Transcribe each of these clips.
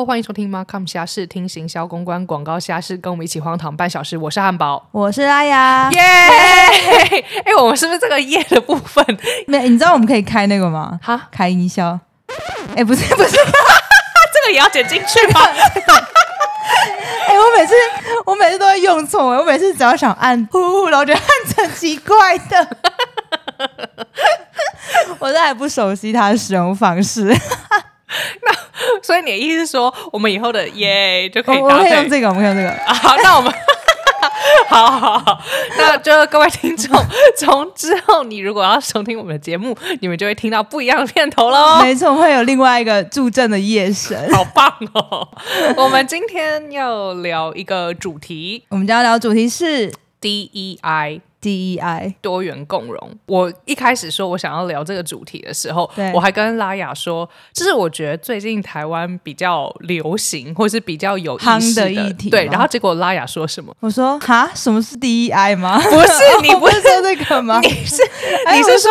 Hello，欢迎收听 Markham 虾事，听行销公关广告虾事，跟我们一起荒唐半小时。我是汉堡，我是阿雅。耶！哎，我们是不是这个耶的部分？没，你知道我们可以开那个吗？哈，开音效。哎，不是不是，这个也要剪进去吗？哎，我每次我每次都会用错，我每次只要想按呼呼，然后就按成奇怪的。我都还不熟悉它的使用方式。那所以你的意思是说，我们以后的耶就可以？我们可以用这个，我们可以用这个。好，那我们 好好好，那就各位听众，从之后你如果要收听我们的节目，你们就会听到不一样的片头喽。没错，会有另外一个助阵的夜神，好棒哦！我们今天要聊一个主题，我们将要聊主题是 DEI。DEI 多元共融。我一开始说我想要聊这个主题的时候，我还跟拉雅说，这是我觉得最近台湾比较流行或是比较有意的议题。对，然后结果拉雅说什么？我说哈，什么是 DEI 吗？不是，你不是说这个吗？你是 你是说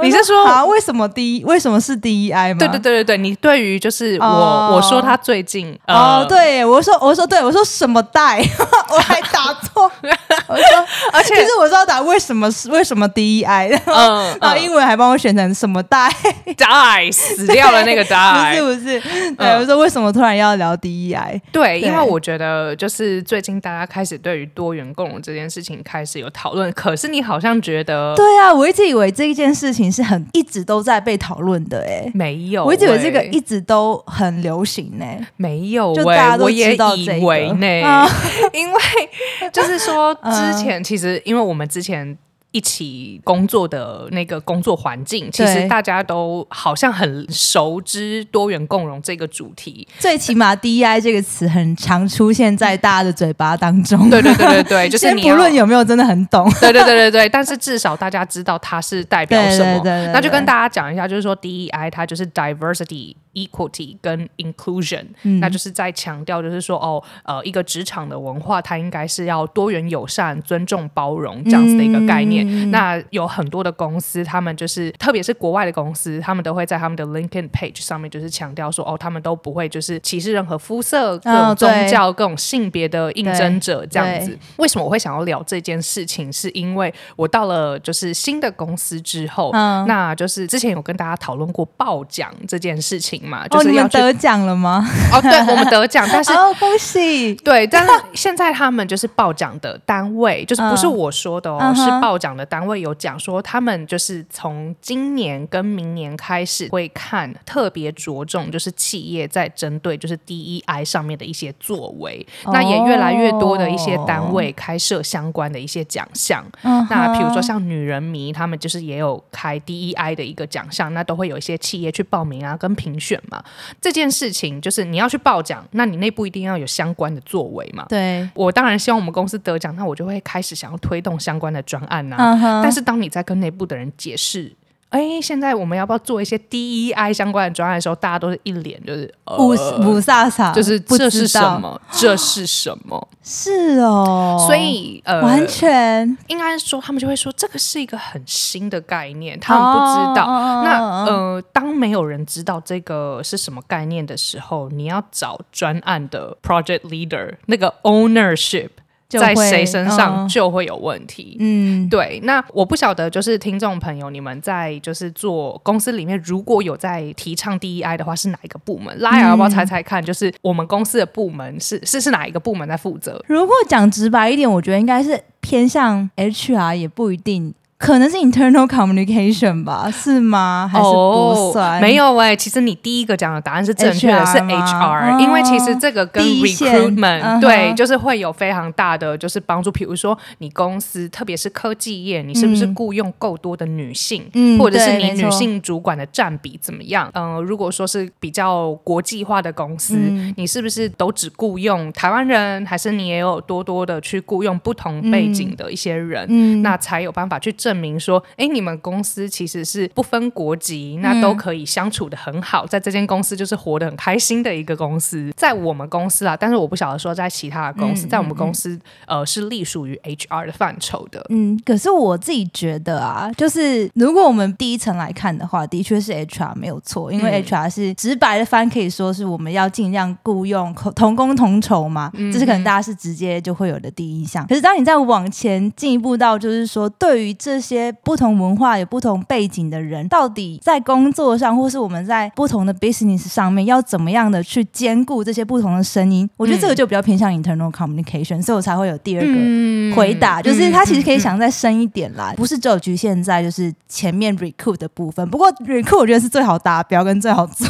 你是说啊？为什么 D 为什么是 DEI 吗？对对对对对，你对于就是我我说他最近哦，对我说我说对我说什么代，我还打错，我说而且其实我知道。打为什么是为什么 D E I？嗯，然后英文还帮我选成什么 die die 死掉了那个 die 不是不是？对，我说为什么突然要聊 D E I？对，因为我觉得就是最近大家开始对于多元共融这件事情开始有讨论，可是你好像觉得对啊，我一直以为这一件事情是很一直都在被讨论的，哎，没有，我一直以为这个一直都很流行呢，没有，就大家都知道这个。呢，因为 就是说之前其实因为我们。之前一起工作的那个工作环境，其实大家都好像很熟知多元共融这个主题。最起码 “DEI” 这个词很常出现在大家的嘴巴当中。对对对对对，就是不论有没有真的很懂。对对对对对，但是至少大家知道它是代表什么。那就跟大家讲一下，就是说 “DEI” 它就是 diversity。Equality 跟 inclusion，那就是在强调，就是说，哦，呃，一个职场的文化，它应该是要多元友善、尊重包容这样子的一个概念。那有很多的公司，他们就是，特别是国外的公司，他们都会在他们的 LinkedIn page 上面，就是强调说，哦，他们都不会就是歧视任何肤色、各种宗教、各种性别的应征者这样子。为什么我会想要聊这件事情？是因为我到了就是新的公司之后，那就是之前有跟大家讨论过报奖这件事情。嘛，就是要得奖了吗？哦，对，我们得奖，但是哦，恭喜！对，但是现在他们就是报奖的单位，就是不是我说的哦，是报奖的单位有讲说，他们就是从今年跟明年开始会看特别着重，就是企业在针对就是 DEI 上面的一些作为，那也越来越多的一些单位开设相关的一些奖项。那比如说像女人迷，他们就是也有开 DEI 的一个奖项，那都会有一些企业去报名啊，跟评选。嘛，这件事情就是你要去报奖，那你内部一定要有相关的作为嘛。对我当然希望我们公司得奖，那我就会开始想要推动相关的专案呐。但是当你在跟内部的人解释。哎，现在我们要不要做一些 DEI 相关的专案的时候，大家都是一脸就是五五煞煞，就是这是什么？这是什么？是哦，所以呃，完全应该说，他们就会说这个是一个很新的概念，他们不知道。那呃，当没有人知道这个是什么概念的时候，你要找专案的 project leader 那个 ownership。在谁身上就会有问题。嗯，对。那我不晓得，就是听众朋友，你们在就是做公司里面，如果有在提倡 DEI 的话，是哪一个部门？拉雅要不要猜猜看？就是我们公司的部门是是是哪一个部门在负责？如果讲直白一点，我觉得应该是偏向 HR，也不一定。可能是 internal communication 吧，是吗？还是不算？没有哎，其实你第一个讲的答案是正确的，是 HR，因为其实这个跟 recruitment 对，就是会有非常大的就是帮助。比如说你公司，特别是科技业，你是不是雇佣够多的女性，嗯或者是你女性主管的占比怎么样？嗯，如果说是比较国际化的公司，你是不是都只雇佣台湾人，还是你也有多多的去雇佣不同背景的一些人？嗯，那才有办法去。证明说，哎，你们公司其实是不分国籍，那都可以相处的很好，在这间公司就是活得很开心的一个公司。在我们公司啊，但是我不晓得说在其他的公司，在我们公司呃是隶属于 HR 的范畴的。嗯，可是我自己觉得啊，就是如果我们第一层来看的话，的确是 HR 没有错，因为 HR 是直白的翻，可以说是我们要尽量雇佣同工同酬嘛，这是可能大家是直接就会有的第一印象。可是当你再往前进一步到，就是说对于这些不同文化、有不同背景的人，到底在工作上，或是我们在不同的 business 上面，要怎么样的去兼顾这些不同的声音？我觉得这个就比较偏向 internal communication，所以我才会有第二个回答，就是他其实可以想再深一点来，不是只有局限在就是前面 recruit 的部分。不过 recruit 我觉得是最好达标跟最好做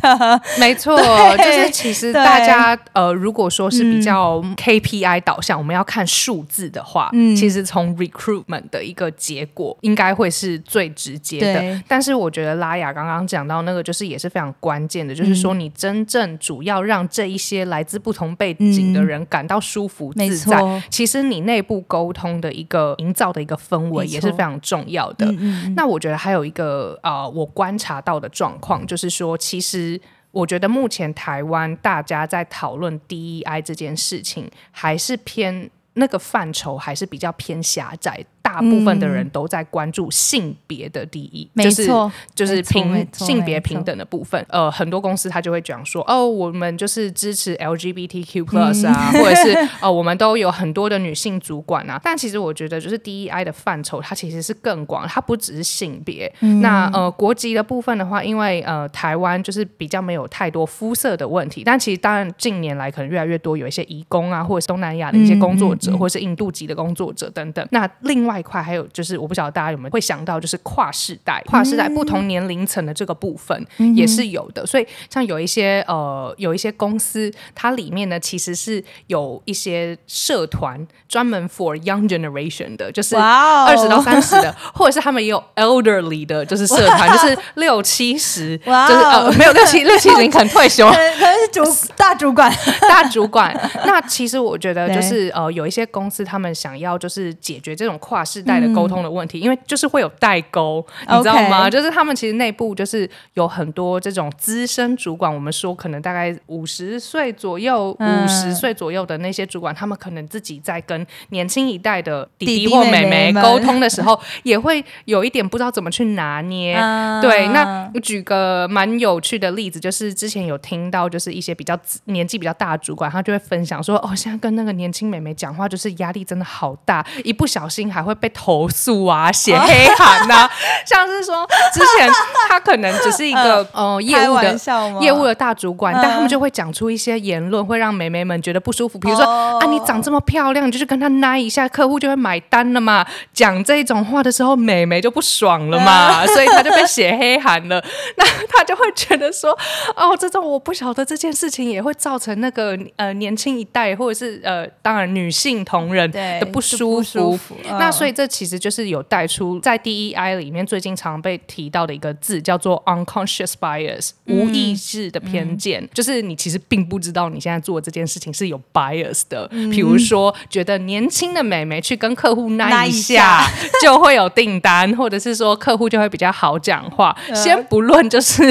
的，没错，就是其实大家呃，如果说是比较 KPI 导向，我们要看数字的话，其实从 recruitment 的一个结果应该会是最直接的。但是我觉得拉雅刚刚讲到那个，就是也是非常关键的，就是说你真正主要让这一些来自不同背景的人感到舒服自在，其实你内部沟通的一个营造的一个氛围也是非常重要的。那我觉得还有一个呃，我观察到的状况就是说，其实我觉得目前台湾大家在讨论 DEI 这件事情，还是偏那个范畴还是比较偏狭窄。大部分的人都在关注性别的第一，没错，就是平性别平等的部分。呃，很多公司他就会讲说，哦，我们就是支持 LGBTQ plus 啊，或者是呃，我们都有很多的女性主管啊。但其实我觉得，就是 DEI 的范畴，它其实是更广，它不只是性别。那呃，国籍的部分的话，因为呃，台湾就是比较没有太多肤色的问题，但其实当然近年来可能越来越多有一些移工啊，或者是东南亚的一些工作者，或者是印度籍的工作者等等。那另外。块还有就是，我不晓得大家有没有会想到，就是跨世代、跨世代不同年龄层的这个部分也是有的。所以像有一些呃，有一些公司，它里面呢其实是有一些社团专门 for young generation 的，就是二十到三十的，或者是他们也有 elderly 的，就是社团，就是六七十，就是呃没有六七 六七十可能退休，可能是主大主管大主管。那其实我觉得就是呃，有一些公司他们想要就是解决这种跨。世代的沟通的问题，因为就是会有代沟，你知道吗？就是他们其实内部就是有很多这种资深主管，我们说可能大概五十岁左右、五十岁左右的那些主管，他们可能自己在跟年轻一代的弟弟或妹妹沟通的时候，也会有一点不知道怎么去拿捏。对，那举个蛮有趣的例子，就是之前有听到，就是一些比较年纪比较大的主管，他就会分享说：“哦，现在跟那个年轻妹妹讲话，就是压力真的好大，一不小心还会。”被投诉啊，写黑函呐，像是说之前他可能只是一个呃业务的业务的大主管，但他们就会讲出一些言论，会让美眉们觉得不舒服。比如说啊，你长这么漂亮，就是跟他拉一下，客户就会买单了嘛。讲这种话的时候，美眉就不爽了嘛，所以他就被写黑函了。那他就会觉得说，哦，这种我不晓得这件事情也会造成那个呃年轻一代或者是呃当然女性同仁的不舒服。那所以。这其实就是有带出在 DEI 里面最近常被提到的一个字，叫做 unconscious bias，无意识的偏见。就是你其实并不知道你现在做这件事情是有 bias 的。比如说，觉得年轻的美眉去跟客户拉一下就会有订单，或者是说客户就会比较好讲话。先不论就是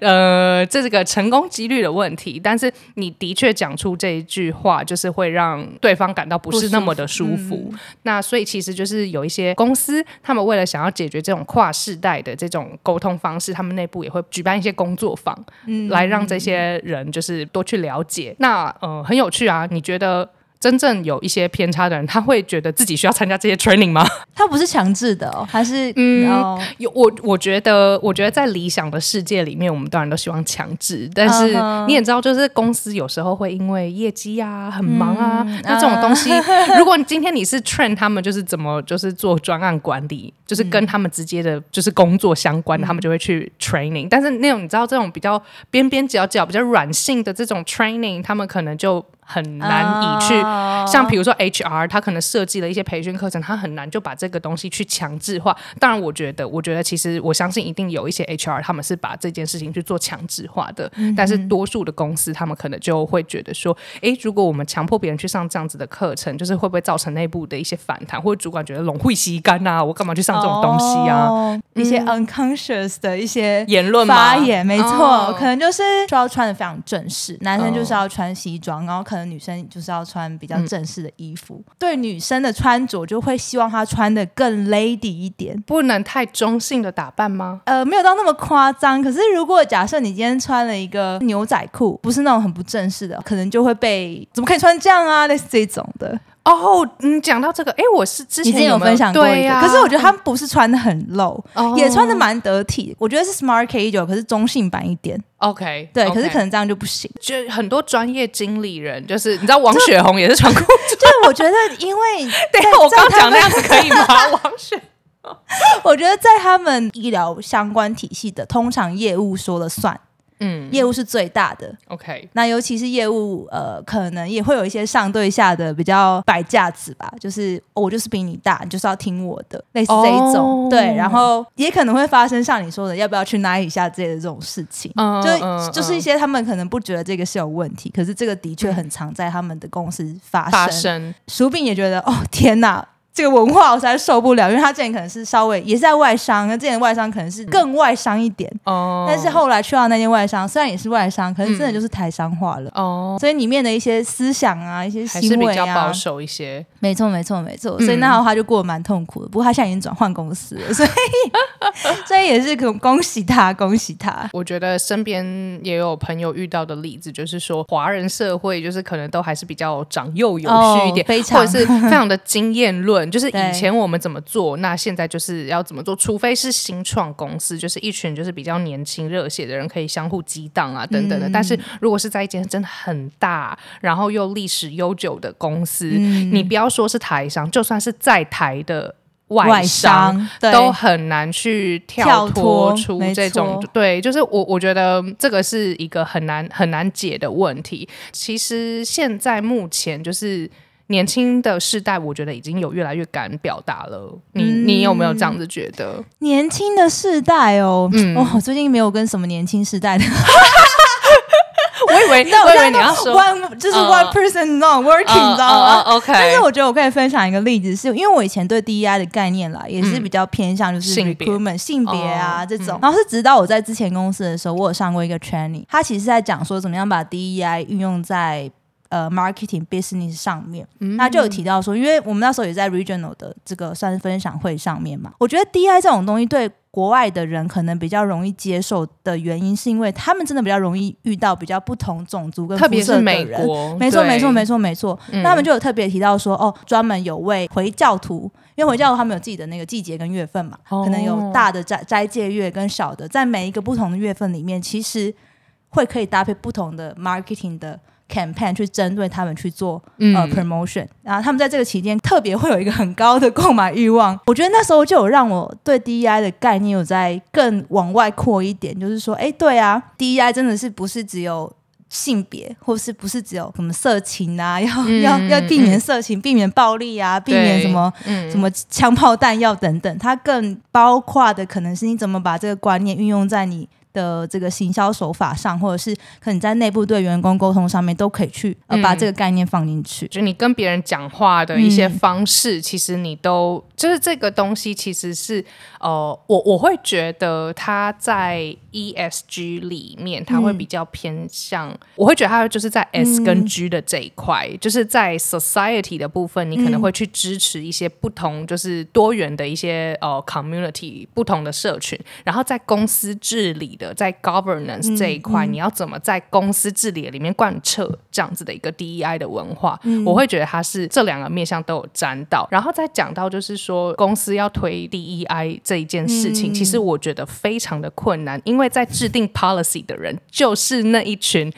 呃这个成功几率的问题，但是你的确讲出这一句话，就是会让对方感到不是那么的舒服。那所以其实就是。有一些公司，他们为了想要解决这种跨世代的这种沟通方式，他们内部也会举办一些工作坊，嗯，来让这些人就是多去了解。那呃，很有趣啊，你觉得？真正有一些偏差的人，他会觉得自己需要参加这些 training 吗？他不是强制的，还是嗯，有我我觉得，我觉得在理想的世界里面，我们当然都希望强制。但是你也知道，就是公司有时候会因为业绩啊很忙啊，那这种东西，如果你今天你是 train 他们，就是怎么就是做专案管理，就是跟他们直接的就是工作相关的，他们就会去 training。但是那种你知道，这种比较边边角角、比较软性的这种 training，他们可能就。很难以去，像比如说 HR，他可能设计了一些培训课程，他很难就把这个东西去强制化。当然，我觉得，我觉得其实我相信一定有一些 HR，他们是把这件事情去做强制化的。但是多数的公司，他们可能就会觉得说，哎，如果我们强迫别人去上这样子的课程，就是会不会造成内部的一些反弹，或者主管觉得龙会吸干啊？我干嘛去上这种东西啊？一些 unconscious 的一些言论发言，没错，可能就是就要穿的非常正式，男生就是要穿西装，然后可能女生就是要穿比较正式的衣服。对女生的穿着，就会希望她穿的更 lady 一点，不能太中性的打扮吗？呃，没有到那么夸张。可是如果假设你今天穿了一个牛仔裤，不是那种很不正式的，可能就会被怎么可以穿这样啊？类似这种的。哦，你讲到这个，哎，我是之前有分享过一个，可是我觉得他们不是穿的很露，也穿的蛮得体。我觉得是 Smart K 九，可是中性版一点。OK，对，可是可能这样就不行。就很多专业经理人，就是你知道王雪红也是穿裤子。就是我觉得，因为对 我刚讲那样子可以吗？王雪，我觉得在他们医疗相关体系的，通常业务说了算。嗯，业务是最大的。OK，那尤其是业务，呃，可能也会有一些上对下的比较摆架子吧，就是我就是比你大，你就是要听我的，类似这一种。对，然后也可能会发生像你说的，要不要去拿一下之类的这种事情。嗯，就就是一些他们可能不觉得这个是有问题，可是这个的确很常在他们的公司发生。发生，薯饼也觉得，哦天哪！这个文化我实在受不了，因为他之前可能是稍微也是在外商，那之前外商可能是更外商一点，哦，但是后来去到那间外商，虽然也是外商，可是真的就是台商化了，哦，所以里面的一些思想啊，一些行为啊，保守一些，没错没错没错，所以那时候他就过得蛮痛苦的，不过他现在已经转换公司了，所以所以也是恭恭喜他，恭喜他。我觉得身边也有朋友遇到的例子，就是说华人社会就是可能都还是比较长幼有序一点，非常或者是非常的经验论。就是以前我们怎么做，那现在就是要怎么做。除非是新创公司，就是一群就是比较年轻热血的人可以相互激荡啊等等的。但是如果是在一间真的很大，然后又历史悠久的公司，你不要说是台商，就算是在台的外商，都很难去跳脱出这种。对，就是我我觉得这个是一个很难很难解的问题。其实现在目前就是。年轻的世代，我觉得已经有越来越敢表达了。你你有没有这样子觉得？年轻的世代哦，嗯，我最近没有跟什么年轻世代的。我以为，我以为你要说 one 就是 one person not working，你知道吗？OK。但是我觉得我可以分享一个例子，是因为我以前对 DEI 的概念啦，也是比较偏向就是 recruitment 性别啊这种。然后是直到我在之前公司的时候，我有上过一个 training，他其实在讲说怎么样把 DEI 运用在。呃，marketing business 上面，那就有提到说，因为我们那时候也在 regional 的这个算是分享会上面嘛。我觉得 DI 这种东西对国外的人可能比较容易接受的原因，是因为他们真的比较容易遇到比较不同种族跟肤色的人。没错，没错，没错，没错。那他们就有特别提到说，哦，专门有为回教徒，因为回教徒他们有自己的那个季节跟月份嘛，可能有大的斋斋戒月跟小的，在每一个不同的月份里面，其实会可以搭配不同的 marketing 的。Campaign 去针对他们去做呃 promotion，然后他们在这个期间特别会有一个很高的购买欲望。我觉得那时候就有让我对 DEI 的概念有在更往外扩一点，就是说，哎，对啊，DEI 真的是不是只有性别，或是不是只有什么色情啊？要要要避免色情，避免暴力啊，避免什么什么枪炮弹药等等，它更包括的可能是你怎么把这个观念运用在你。的这个行销手法上，或者是可能在内部对员工沟通上面，都可以去呃把这个概念放进去。就你跟别人讲话的一些方式，其实你都就是这个东西，其实是呃，我我会觉得它在 ESG 里面，它会比较偏向，我会觉得它就是在 S 跟 G 的这一块，就是在 Society 的部分，你可能会去支持一些不同，就是多元的一些呃 Community 不同的社群，然后在公司治理。的在 governance 这一块，你要怎么在公司治理里面贯彻这样子的一个 DEI 的文化？我会觉得它是这两个面向都有沾到。然后再讲到就是说，公司要推 DEI 这一件事情，其实我觉得非常的困难，因为在制定 policy 的人就是那一群。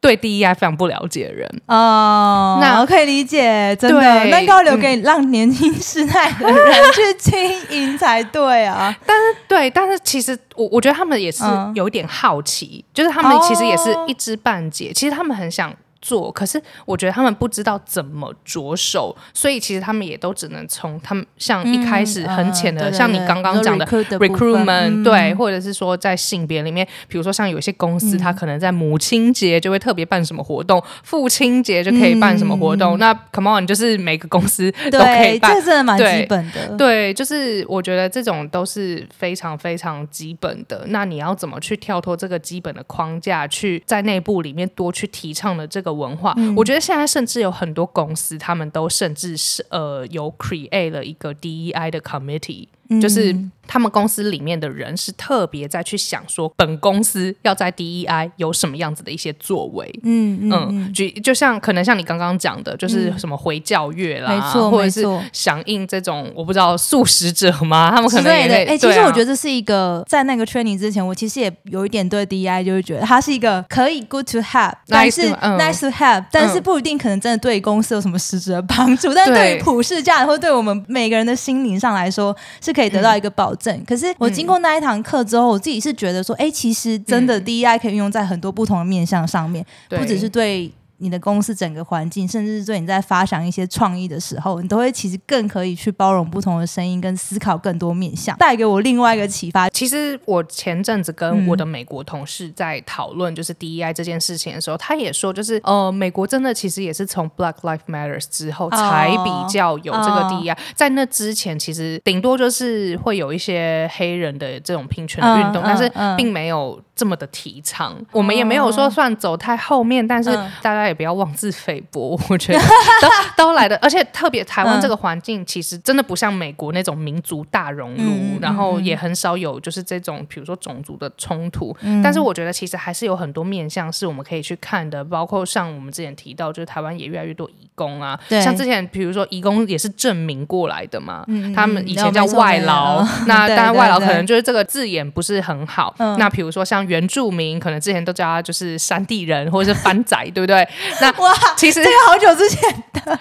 对 DEI 非常不了解的人哦，那我可以理解，真的，那应该留给让年轻时代的人去经营才对啊。但是，对，但是其实我我觉得他们也是有一点好奇，就是他们其实也是一知半解，其实他们很想。做，可是我觉得他们不知道怎么着手，所以其实他们也都只能从他们像一开始很浅的，像你刚刚讲的 recruitment，对，或者是说在性别里面，比如说像有些公司，它可能在母亲节就会特别办什么活动，父亲节就可以办什么活动。那 come on，就是每个公司都可以办，这真的蛮基本的。对，就是我觉得这种都是非常非常基本的。那你要怎么去跳脱这个基本的框架，去在内部里面多去提倡的这个文化？我觉得现在甚至有很多公司，他们都甚至是呃有 create 了一个 DEI 的 committee，就是。他们公司里面的人是特别在去想说，本公司要在 DEI 有什么样子的一些作为。嗯嗯，就就像可能像你刚刚讲的，就是什么回教月啦，没错，或者是响应这种我不知道素食者吗？他们可能对对。哎，其实我觉得这是一个在那个 training 之前，我其实也有一点对 DEI 就是觉得它是一个可以 good to have，但是 nice to have，但是不一定可能真的对公司有什么实质的帮助。但对于普世价值或对我们每个人的心灵上来说，是可以得到一个保证。可是我经过那一堂课之后，我自己是觉得说，哎，其实真的 DEI 可以运用在很多不同的面向上面，不只是对。你的公司整个环境，甚至是对你在发想一些创意的时候，你都会其实更可以去包容不同的声音，跟思考更多面向，带给我另外一个启发。其实我前阵子跟我的美国同事在讨论就是 DEI 这件事情的时候，他也说，就是呃，美国真的其实也是从 Black Lives Matters 之后才比较有这个 DEI，在那之前其实顶多就是会有一些黑人的这种平权的运动，但是并没有这么的提倡。我们也没有说算走太后面，但是大家。也不要妄自菲薄，我觉得都都来的，而且特别台湾这个环境，其实真的不像美国那种民族大熔炉，然后也很少有就是这种比如说种族的冲突。但是我觉得其实还是有很多面向是我们可以去看的，包括像我们之前提到，就是台湾也越来越多移工啊，像之前比如说移工也是证明过来的嘛，他们以前叫外劳，那当然外劳可能就是这个字眼不是很好。那比如说像原住民，可能之前都叫他就是山地人或者是番仔，对不对？那哇，其实这个好久之前的，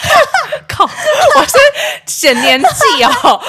靠，我是显年纪哦。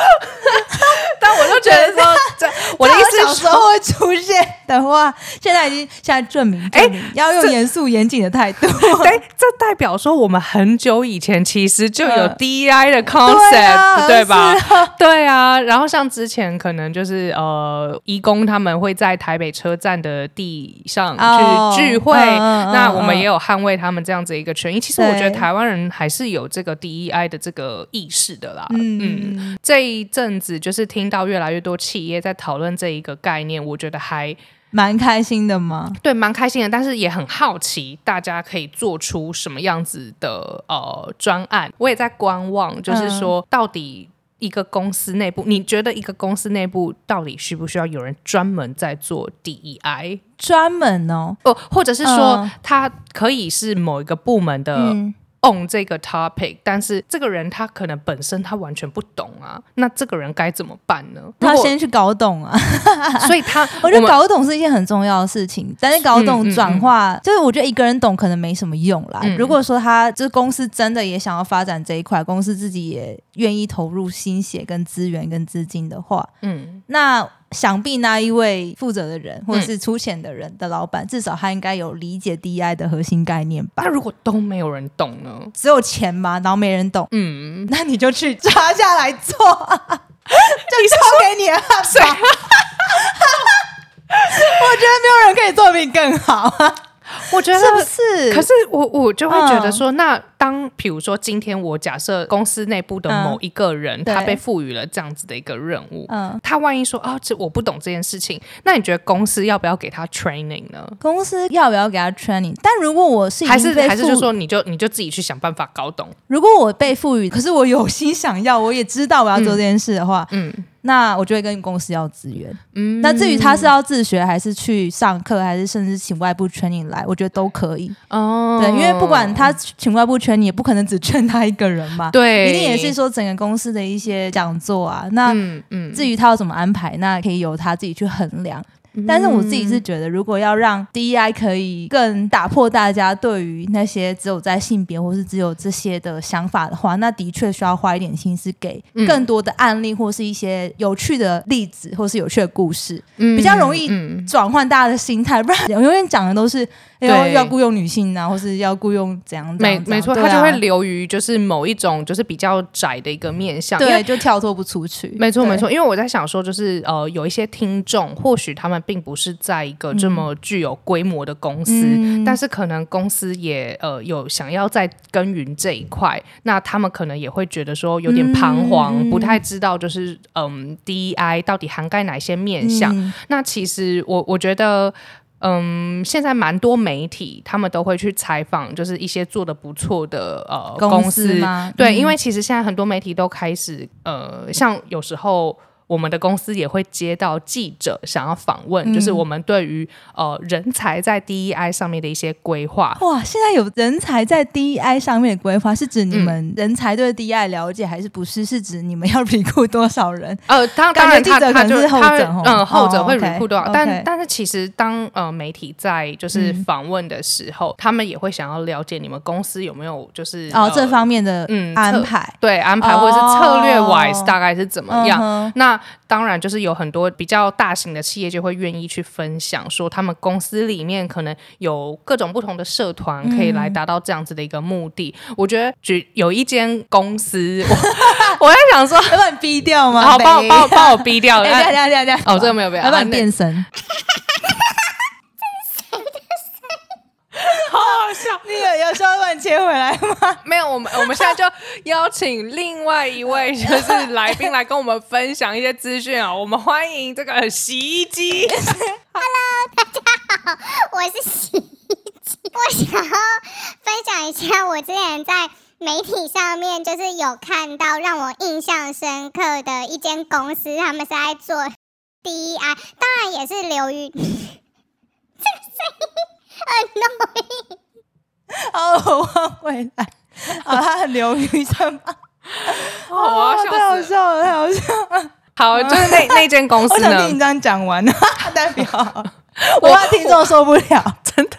但我就觉得说，这我的意思，小时候会出现的话，现在已经现在证明，哎，要用严肃严谨的态度。哎，这代表说我们很久以前其实就有 DEI 的 concept，对吧？对啊。然后像之前可能就是呃，义工他们会在台北车站的地上去聚会，那我们也有捍卫他们这样子一个权益。其实我觉得台湾人还是有这个 DEI 的这个意识的啦。嗯，这一阵子就是听。到越来越多企业在讨论这一个概念，我觉得还蛮开心的吗？对，蛮开心的，但是也很好奇，大家可以做出什么样子的呃专案。我也在观望，就是说，到底一个公司内部，你觉得一个公司内部到底需不需要有人专门在做 DEI？专门哦，哦，或者是说，它可以是某一个部门的。懂这个 topic，但是这个人他可能本身他完全不懂啊，那这个人该怎么办呢？他先去搞懂啊，所以他 我觉得搞懂是一件很重要的事情，但是搞懂转化，就是我觉得一个人懂可能没什么用啦。如果说他就是公司真的也想要发展这一块，公司自己也愿意投入心血跟资源跟资金的话，嗯，那。想必那一位负责的人，或者是出钱的人的老板，至少他应该有理解 DI 的核心概念吧？那如果都没有人懂呢？只有钱吗？然后没人懂？嗯，那你就去抓下来做，就交给你啊！我觉得没有人可以做比你更好。我觉得是不是？可是我我就会觉得说，那当比如说今天我假设公司内部的某一个人，他被赋予了这样子的一个任务，嗯，他万一说啊，这我不懂这件事情，那你觉得公司要不要给他 training 呢？公司要不要给他 training？但如果我是还是还是就说你就你就自己去想办法搞懂。如果我被赋予，可是我有心想要，我也知道我要做这件事的话，嗯。那我就会跟公司要资源。嗯，那至于他是要自学，还是去上课，还是甚至请外部 training 来，我觉得都可以。哦，对，因为不管他请外部圈你，也不可能只劝他一个人嘛。对，一定也是说整个公司的一些讲座啊。那嗯，至于他要怎么安排，那可以由他自己去衡量。但是我自己是觉得，如果要让 DEI 可以更打破大家对于那些只有在性别或是只有这些的想法的话，那的确需要花一点心思给更多的案例或是一些有趣的例子或是有趣的故事，比较容易转换大家的心态。不然 永远讲的都是。要要雇佣女性啊，或是要雇佣怎样？没没错，他就会流于就是某一种就是比较窄的一个面向，对，就跳脱不出去。没错没错，因为我在想说，就是呃，有一些听众，或许他们并不是在一个这么具有规模的公司，但是可能公司也呃有想要在耕耘这一块，那他们可能也会觉得说有点彷徨，不太知道就是嗯，DEI 到底涵盖哪些面向？那其实我我觉得。嗯，现在蛮多媒体，他们都会去采访，就是一些做的不错的呃公司，对，因为其实现在很多媒体都开始呃，像有时候。我们的公司也会接到记者想要访问，就是我们对于呃人才在 DEI 上面的一些规划。哇，现在有人才在 DEI 上面的规划，是指你们人才对 DEI 了解，还是不是？是指你们要 recruit 多少人？呃，当当然，他他就是后者，嗯，后者会 recruit 多少？但但是其实当呃媒体在就是访问的时候，他们也会想要了解你们公司有没有就是哦这方面的嗯安排，对安排或者是策略 wise 大概是怎么样？那当然，就是有很多比较大型的企业就会愿意去分享，说他们公司里面可能有各种不同的社团，可以来达到这样子的一个目的。我觉得举有一间公司，我 在想说，要把你逼掉吗？好，把我帮我帮我逼掉。这样这样这样，哦，这个没有没有，要把你变身。好好笑！你 有有需要把你切回来吗？没有，我们我们现在就邀请另外一位 就是来宾来跟我们分享一些资讯啊！我们欢迎这个洗衣机。Hello，大家好，我是洗衣机。我想要分享一下我之前在媒体上面就是有看到让我印象深刻的一间公司，他们是在做 DEI，当然也是流于这个声音。很 annoying，哦，我回来，啊，他很流于什么？哦，太好笑了，太好笑了。好，就是那 那间公司呢？我想听你这样讲完，代表我怕听众受不了，真的，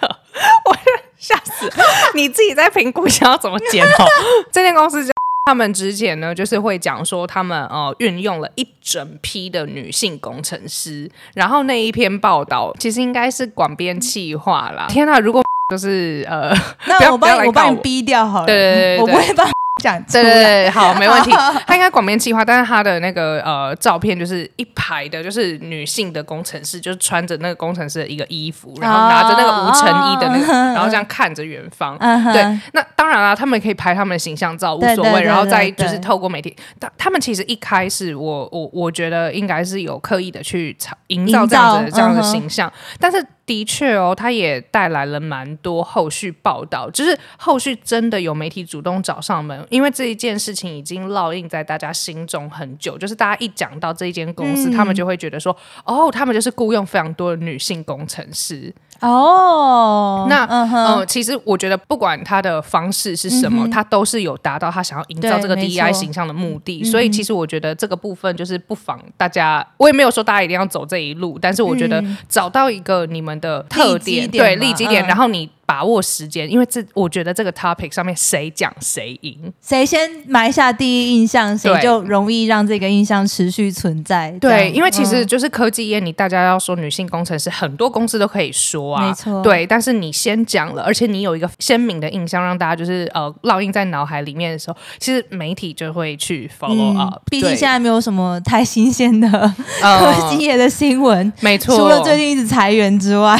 我吓死！你自己在评估想要怎么剪哦。这间公司叫。他们之前呢，就是会讲说他们呃运用了一整批的女性工程师，然后那一篇报道其实应该是广编气化啦。天哪，如果就是呃，那我帮我帮你逼掉好了，对对对，我不会帮。讲对对对，好，没问题。他应该广编计划，但是他的那个呃照片就是一排的，就是女性的工程师，就是穿着那个工程师的一个衣服，然后拿着那个无尘衣的那个，然后这样看着远方。对，那当然了，他们可以拍他们的形象照，无所谓。然后再就是透过媒体，他他们其实一开始，我我我觉得应该是有刻意的去营造这样子这样的形象，但是。的确哦，它也带来了蛮多后续报道，就是后续真的有媒体主动找上门，因为这一件事情已经烙印在大家心中很久。就是大家一讲到这一间公司，他们就会觉得说，哦，他们就是雇佣非常多的女性工程师。哦，那嗯，其实我觉得不管他的方式是什么，他都是有达到他想要营造这个 DEI 形象的目的。所以其实我觉得这个部分就是不妨大家，我也没有说大家一定要走这一路，但是我觉得找到一个你们的特点，对立基点，然后你。把握时间，因为这我觉得这个 topic 上面谁讲谁赢，谁先埋下第一印象，谁就容易让这个印象持续存在。对，因为其实就是科技业，你大家要说女性工程师，很多公司都可以说啊，没错。对，但是你先讲了，而且你有一个鲜明的印象，让大家就是呃烙印在脑海里面的时候，其实媒体就会去 follow up。毕竟现在没有什么太新鲜的 科技业的新闻，没错。除了最近一直裁员之外，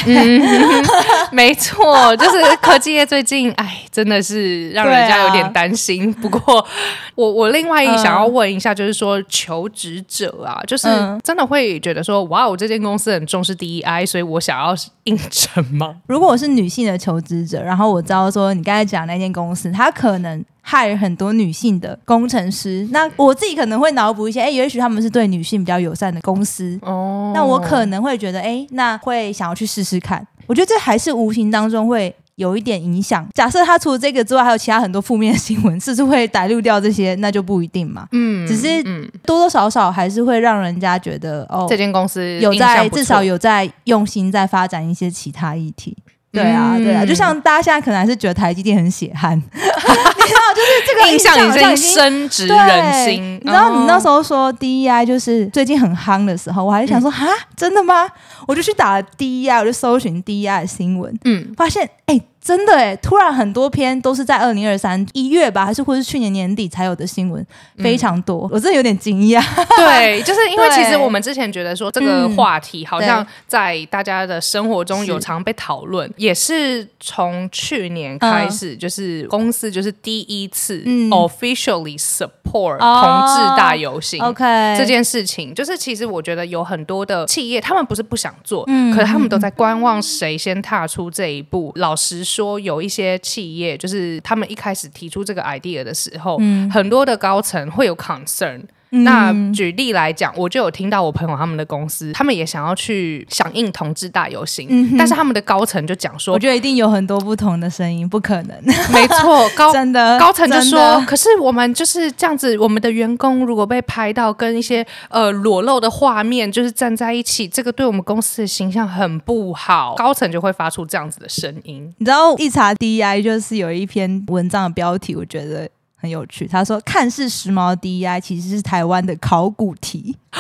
没错。就是科技业最近，哎，真的是让人家有点担心。不过，我我另外一想要问一下，就是说求职者啊，就是真的会觉得说，哇，我这间公司很重视 DEI，所以我想要应征吗？如果我是女性的求职者，然后我知道说你刚才讲那间公司，它可能害很多女性的工程师，那我自己可能会脑补一些，哎，也许他们是对女性比较友善的公司哦，那我可能会觉得，哎，那会想要去试试看。我觉得这还是无形当中会有一点影响。假设他除了这个之外，还有其他很多负面的新闻，是不是会 带入掉这些？那就不一定嘛。嗯，只是多多少少还是会让人家觉得哦，这间公司有在至少有在用心在发展一些其他议题。对啊，对啊，就像大家现在可能还是觉得台积电很血汗，你知道，就是这个印象已经深植人心。你知道，你那时候说 DEI 就是最近很夯的时候，我还是想说，哈，真的吗？我就去打 DEI，我就搜寻 DEI 的新闻，嗯，发现，哎。真的哎，突然很多篇都是在二零二三一月吧，还是或是去年年底才有的新闻，非常多，我真的有点惊讶。对，就是因为其实我们之前觉得说这个话题好像在大家的生活中有常被讨论，也是从去年开始，就是公司就是第一次 officially support 同志大游行。OK，这件事情就是其实我觉得有很多的企业，他们不是不想做，嗯，可是他们都在观望谁先踏出这一步。老实说。说有一些企业，就是他们一开始提出这个 idea 的时候，很多的高层会有 concern。那举例来讲，我就有听到我朋友他们的公司，他们也想要去响应同志大游行，但是他们的高层就讲说，我觉得一定有很多不同的声音，不可能。没错，高 真的高层就说，可是我们就是这样子，我们的员工如果被拍到跟一些呃裸露的画面，就是站在一起，这个对我们公司的形象很不好，高层就会发出这样子的声音。你知道一查 DI 就是有一篇文章的标题，我觉得。很有趣，他说看似时髦的 DI，其实是台湾的考古题，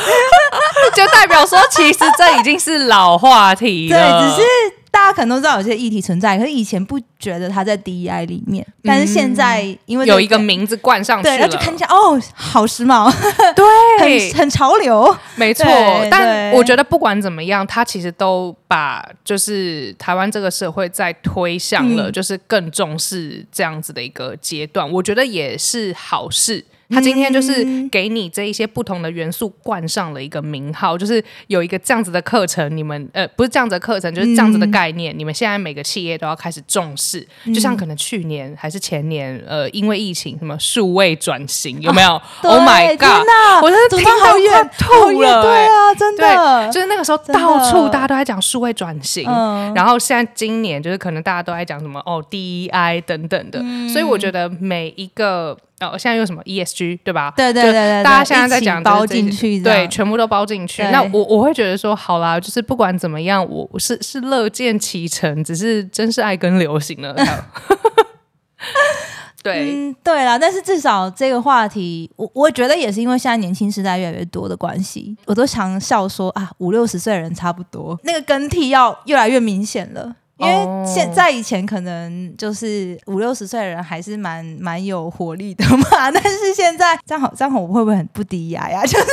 就代表说其实这已经是老话题了。对，只是。大家可能都知道有些议题存在，可是以前不觉得它在 DEI 里面，但是现在因为有一个名字冠上去了，就看一下哦，好时髦，对，很很潮流，没错。但我觉得不管怎么样，它其实都把就是台湾这个社会在推向了就是更重视这样子的一个阶段，我觉得也是好事。他今天就是给你这一些不同的元素冠上了一个名号，就是有一个这样子的课程，你们呃不是这样子的课程，就是这样子的概念，你们现在每个企业都要开始重视。就像可能去年还是前年，呃，因为疫情什么数位转型有没有？Oh my god！我真的听到快吐了，对啊，真的，就是那个时候到处大家都在讲数位转型，然后现在今年就是可能大家都在讲什么哦 DEI 等等的，所以我觉得每一个。哦，现在用什么 ESG 对吧？对对对对，大家现在在讲包进去，对，全部都包进去。那我我会觉得说，好啦，就是不管怎么样，我是是乐见其成，只是真是爱跟流行了。对，嗯，对啦，但是至少这个话题，我我觉得也是因为现在年轻时代越来越多的关系，我都常笑说啊，五六十岁的人差不多，那个更替要越来越明显了。因为现在以前可能就是五六十岁的人还是蛮蛮有活力的嘛，但是现在张好张好会不会很不低呀呀？就是。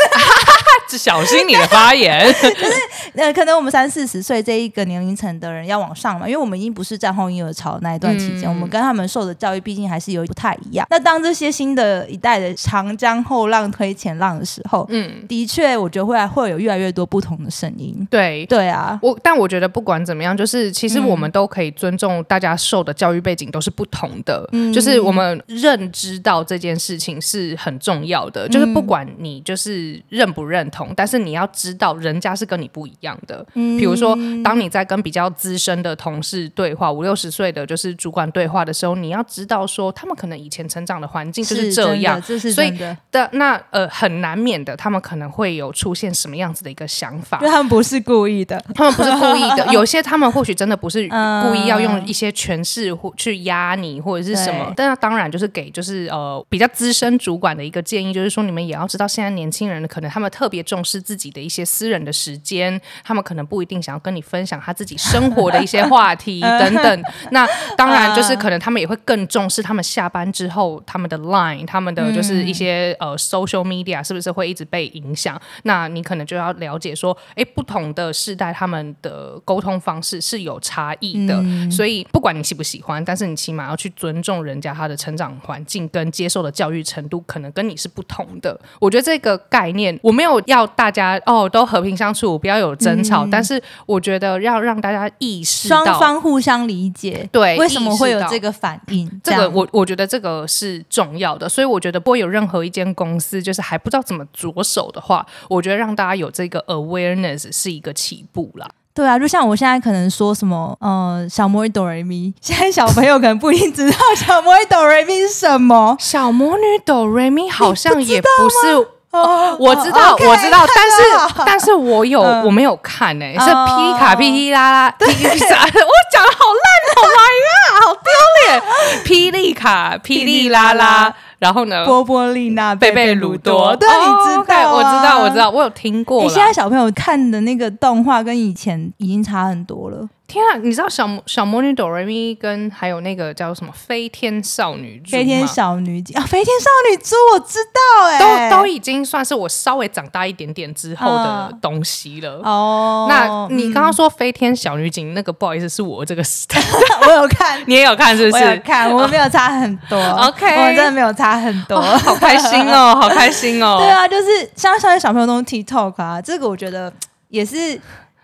小心你的发言，就是呃，可能我们三四十岁这一个年龄层的人要往上嘛，因为我们已经不是战后婴儿潮那一段期间，我们跟他们受的教育毕竟还是有不太一样。那当这些新的一代的长江后浪推前浪的时候，嗯，的确，我觉得会会有越来越多不同的声音。对对啊，我但我觉得不管怎么样，就是其实我们都可以尊重大家受的教育背景都是不同的，就是我们认知到这件事情是很重要的，就是不管你就是认不认同。但是你要知道，人家是跟你不一样的。嗯，比如说，当你在跟比较资深的同事对话，五六十岁的就是主管对话的时候，你要知道说，他们可能以前成长的环境就是这样，所以的那呃很难免的，他们可能会有出现什么样子的一个想法。因为他们不是故意的，他们不是故意的。有些他们或许真的不是故意要用一些诠释或去压你或者是什么。但那当然就是给就是呃比较资深主管的一个建议，就是说你们也要知道，现在年轻人可能他们特别重视自己的一些私人的时间，他们可能不一定想要跟你分享他自己生活的一些话题 等等。那当然 就是可能他们也会更重视他们下班之后他们的 line，他们的就是一些呃 social media 是不是会一直被影响？那你可能就要了解说，哎，不同的世代他们的沟通方式是有差异的。所以不管你喜不喜欢，但是你起码要去尊重人家他的成长环境跟接受的教育程度，可能跟你是不同的。我觉得这个概念我没有要大。家哦，都和平相处，不要有争吵。但是我觉得要让大家意识到双方互相理解，对，为什么会有这个反应？这个我我觉得这个是重要的。所以我觉得不会有任何一间公司就是还不知道怎么着手的话，我觉得让大家有这个 awareness 是一个起步啦。对啊，就像我现在可能说什么，呃，小魔女哆瑞咪，现在小朋友可能不一定知道小魔女哆瑞咪是什么。小魔女哆瑞咪好像也不是。哦，我知道，我知道，但是但是我有我没有看呢，是霹雳卡霹雳啦啦，我讲的好烂，好来呀，好丢脸，霹雳卡霹雳啦啦。然后呢？波波丽娜、贝贝鲁多，对，你知道，我知道，我知道，我有听过。你现在小朋友看的那个动画跟以前已经差很多了。天啊！你知道小小魔女哆瑞咪跟还有那个叫什么飞天少女猪飞天小女啊，飞天少女猪我知道哎，都都已经算是我稍微长大一点点之后的东西了。哦，那你刚刚说飞天小女警那个，不好意思，是我这个时代，我有看，你也有看是不是？看，我们没有差很多。OK，我们真的没有差很多，好开心哦，好开心哦。对啊，就是像现在小朋友都 TikTok 啊，这个我觉得也是。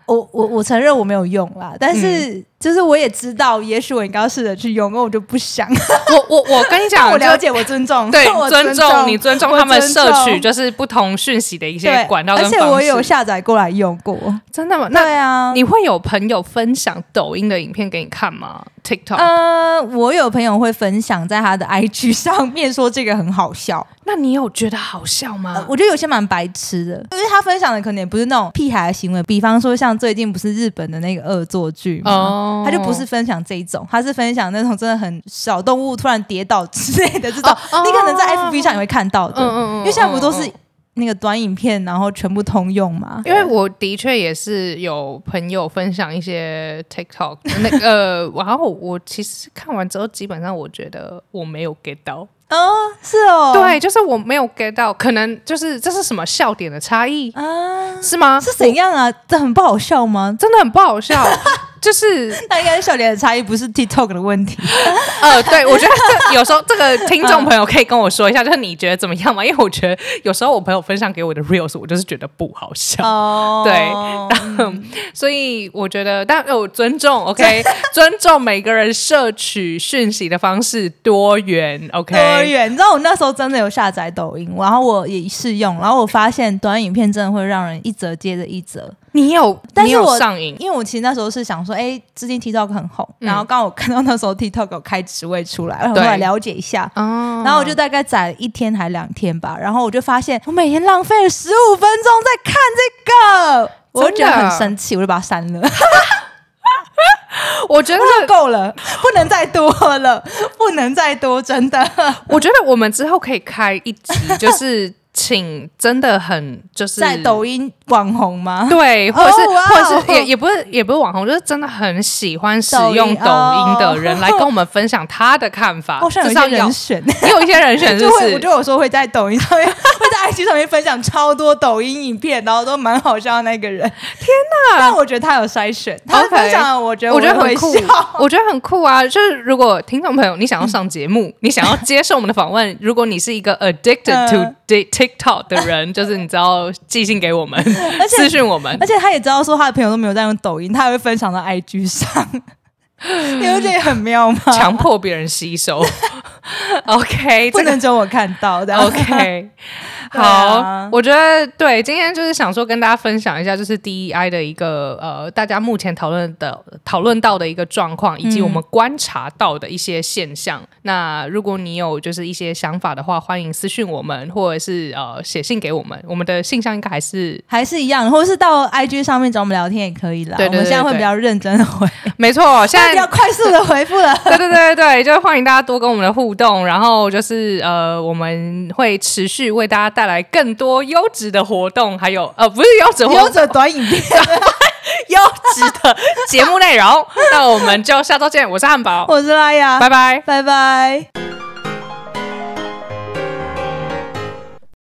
我我我承认我没有用啦，但是就是我也知道，也许我应该试着去用，那我就不想。我我我跟你讲，我了解，我尊重，对，尊重你，尊重他们摄取就是不同讯息的一些管道，而且我有下载过来用过，真的吗？对啊，你会有朋友分享抖音的影片给你看吗？TikTok？呃，我有朋友会分享在他的 IG 上面说这个很好笑。那你有觉得好笑吗？我觉得有些蛮白痴的，因为他分享的可能也不是那种屁孩的行为，比方说像最近不是日本的那个恶作剧嘛，他就不是分享这一种，他是分享那种真的很小动物突然跌倒之类的这种，你可能在 FB 上也会看到的，因为现在不都是那个短影片，然后全部通用嘛。因为我的确也是有朋友分享一些 TikTok 那个，然后我其实看完之后，基本上我觉得我没有 get 到。哦，是哦，对，就是我没有 get 到，可能就是这是什么笑点的差异啊？是吗？是怎样啊？这很不好笑吗？真的很不好笑。就是那应该是笑点的差异，不是 TikTok 的问题。呃，对，我觉得这有时候这个听众朋友可以跟我说一下，就是你觉得怎么样嘛？因为我觉得有时候我朋友分享给我的 reels，我就是觉得不好笑。哦，对，所以我觉得，但我尊重，OK，尊重每个人摄取讯息的方式多元，OK，你知道我那时候真的有下载抖音，然后我也试用，然后我发现短影片真的会让人一折接着一折。你有，但是我上瘾，因为我其实那时候是想说，哎，最近 TikTok 很红，然后刚好看到那时候 TikTok 开职位出来，我来了解一下，哦。然后我就大概载一天还两天吧，然后我就发现我每天浪费了十五分钟在看这个，我就觉得很生气，我就把它删了。我觉得够了，不能再多了，不能再多，真的。我觉得我们之后可以开一集，就是。请真的很就是在抖音网红吗？对，或者是或者是也也不是也不是网红，就是真的很喜欢使用抖音的人来跟我们分享他的看法。至少有人选，你有一些人选，就会我就有说会在抖音上面，IG 上面分享超多抖音影片，然后都蛮好笑的那个人。天哪！但我觉得他有筛选，他分享我觉得我觉得很酷，我觉得很酷啊！就是如果听众朋友你想要上节目，你想要接受我们的访问，如果你是一个 addicted to TikTok 的人，就是你知道寄信给我们，私信我们，而且他也知道说他的朋友都没有在用抖音，他还会分享到 IG 上，你不觉得很妙吗？强迫别人吸收，OK，不能只有我看到的，OK。好，我觉得对，今天就是想说跟大家分享一下，就是 DEI 的一个呃，大家目前讨论的讨论到的一个状况，以及我们观察到的一些现象。那如果你有就是一些想法的话，欢迎私讯我们，或者是呃写信给我们。我们的信箱应该还是还是一样，或者是到 IG 上面找我们聊天也可以啦。对对对，我们现在会比较认真的回，没错，现在比较快速的回复了。对对对对对，就欢迎大家多跟我们的互动，然后就是呃，我们会持续为大家带。带来更多优质的活动，还有呃，不是优质，优质短影片，优质的节目内容。那我们就下周见，我是汉堡，我是拉雅，拜拜，拜拜。